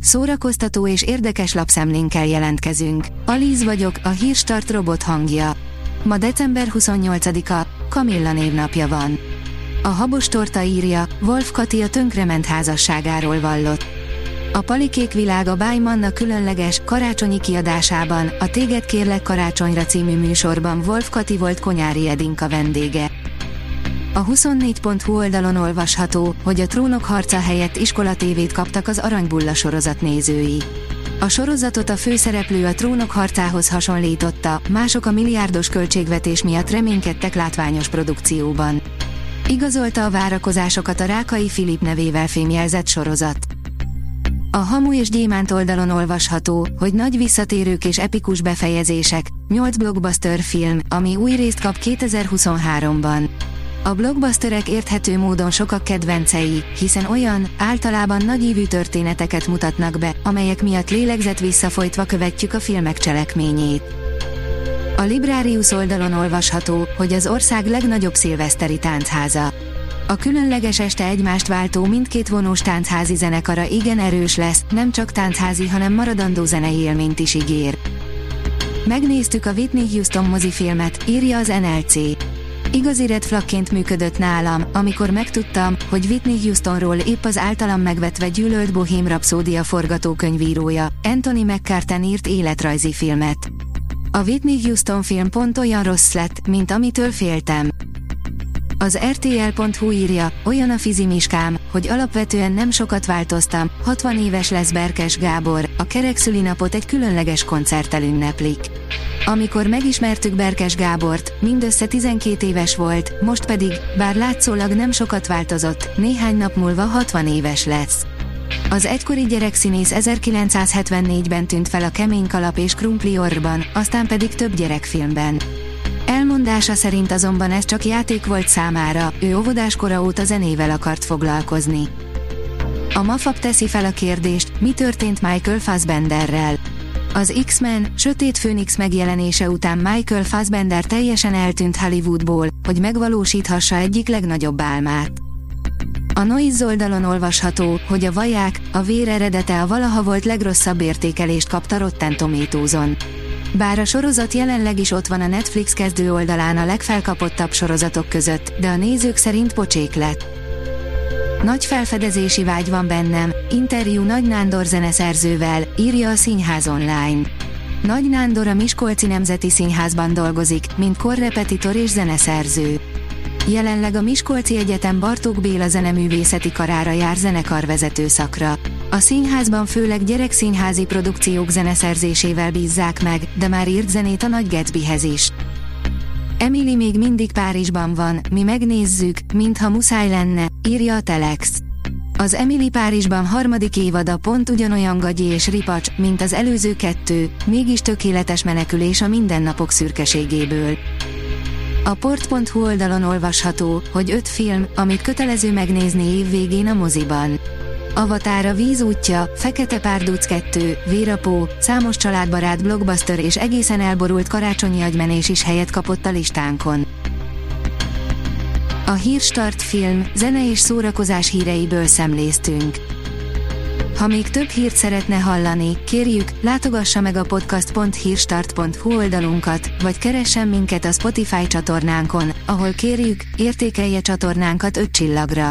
Szórakoztató és érdekes lapszemlénkkel jelentkezünk. Alíz vagyok, a hírstart robot hangja. Ma december 28-a, Kamilla névnapja van. A habos torta írja, Wolf Kati a tönkrement házasságáról vallott. A Palikék világa Manna különleges, karácsonyi kiadásában, a Téged kérlek karácsonyra című műsorban Wolf Kati volt Konyári Edinka vendége. A 24.hu oldalon olvasható, hogy a trónok harca helyett iskolatévét kaptak az Aranybulla sorozat nézői. A sorozatot a főszereplő a trónok harcához hasonlította, mások a milliárdos költségvetés miatt reménykedtek látványos produkcióban. Igazolta a várakozásokat a Rákai Filip nevével fémjelzett sorozat. A Hamu és Gyémánt oldalon olvasható, hogy nagy visszatérők és epikus befejezések, 8 blockbuster film, ami új részt kap 2023-ban. A blockbusterek érthető módon sokak kedvencei, hiszen olyan, általában nagyívű történeteket mutatnak be, amelyek miatt lélegzett visszafolytva követjük a filmek cselekményét. A Librarius oldalon olvasható, hogy az ország legnagyobb szilveszteri táncháza. A különleges este egymást váltó mindkét vonós tánchazi zenekara igen erős lesz, nem csak tánchazi, hanem maradandó zenei élményt is ígér. Megnéztük a Whitney Houston mozifilmet, írja az NLC. Igazi red flagként működött nálam, amikor megtudtam, hogy Whitney Houstonról épp az általam megvetve gyűlölt Bohém Rhapsódia forgatókönyvírója, Anthony McCartan írt életrajzi filmet. A Whitney Houston film pont olyan rossz lett, mint amitől féltem. Az RTL.hu írja, olyan a fizimiskám, hogy alapvetően nem sokat változtam, 60 éves lesz Berkes Gábor, a kerekszülinapot egy különleges koncerttel ünneplik. Amikor megismertük Berkes Gábort, mindössze 12 éves volt, most pedig, bár látszólag nem sokat változott, néhány nap múlva 60 éves lesz. Az egykori gyerekszínész 1974-ben tűnt fel a Kemény kalap és Krumpli orrban, aztán pedig több gyerekfilmben. Elmondása szerint azonban ez csak játék volt számára, ő óvodáskora óta zenével akart foglalkozni. A Mafab teszi fel a kérdést, mi történt Michael Fassbenderrel. Az X-Men, Sötét Főnix megjelenése után Michael Fassbender teljesen eltűnt Hollywoodból, hogy megvalósíthassa egyik legnagyobb álmát. A Noise oldalon olvasható, hogy a vaják, a vér eredete a valaha volt legrosszabb értékelést kapta Rotten Tomatoes-on. Bár a sorozat jelenleg is ott van a Netflix kezdő oldalán a legfelkapottabb sorozatok között, de a nézők szerint pocsék lett. Nagy felfedezési vágy van bennem, interjú Nagy Nándor zeneszerzővel, írja a Színház online. Nagy Nándor a Miskolci Nemzeti Színházban dolgozik, mint korrepetitor és zeneszerző. Jelenleg a Miskolci Egyetem Bartók Béla zeneművészeti karára jár zenekarvezető szakra. A színházban főleg gyerekszínházi produkciók zeneszerzésével bízzák meg, de már írt zenét a Nagy Gatsbyhez is. Emily még mindig Párizsban van, mi megnézzük, mintha muszáj lenne, írja a Telex. Az Emily Párizsban harmadik évada pont ugyanolyan gagyi és ripacs, mint az előző kettő, mégis tökéletes menekülés a mindennapok szürkeségéből. A port.hu oldalon olvasható, hogy öt film, amit kötelező megnézni év végén a moziban. Avatar a víz útja, Fekete Párduc 2, Vérapó, számos családbarát blockbuster és egészen elborult karácsonyi agymenés is helyet kapott a listánkon. A Hírstart film, zene és szórakozás híreiből szemléztünk. Ha még több hírt szeretne hallani, kérjük, látogassa meg a podcast.hírstart.hu oldalunkat, vagy keressen minket a Spotify csatornánkon, ahol kérjük, értékelje csatornánkat 5 csillagra.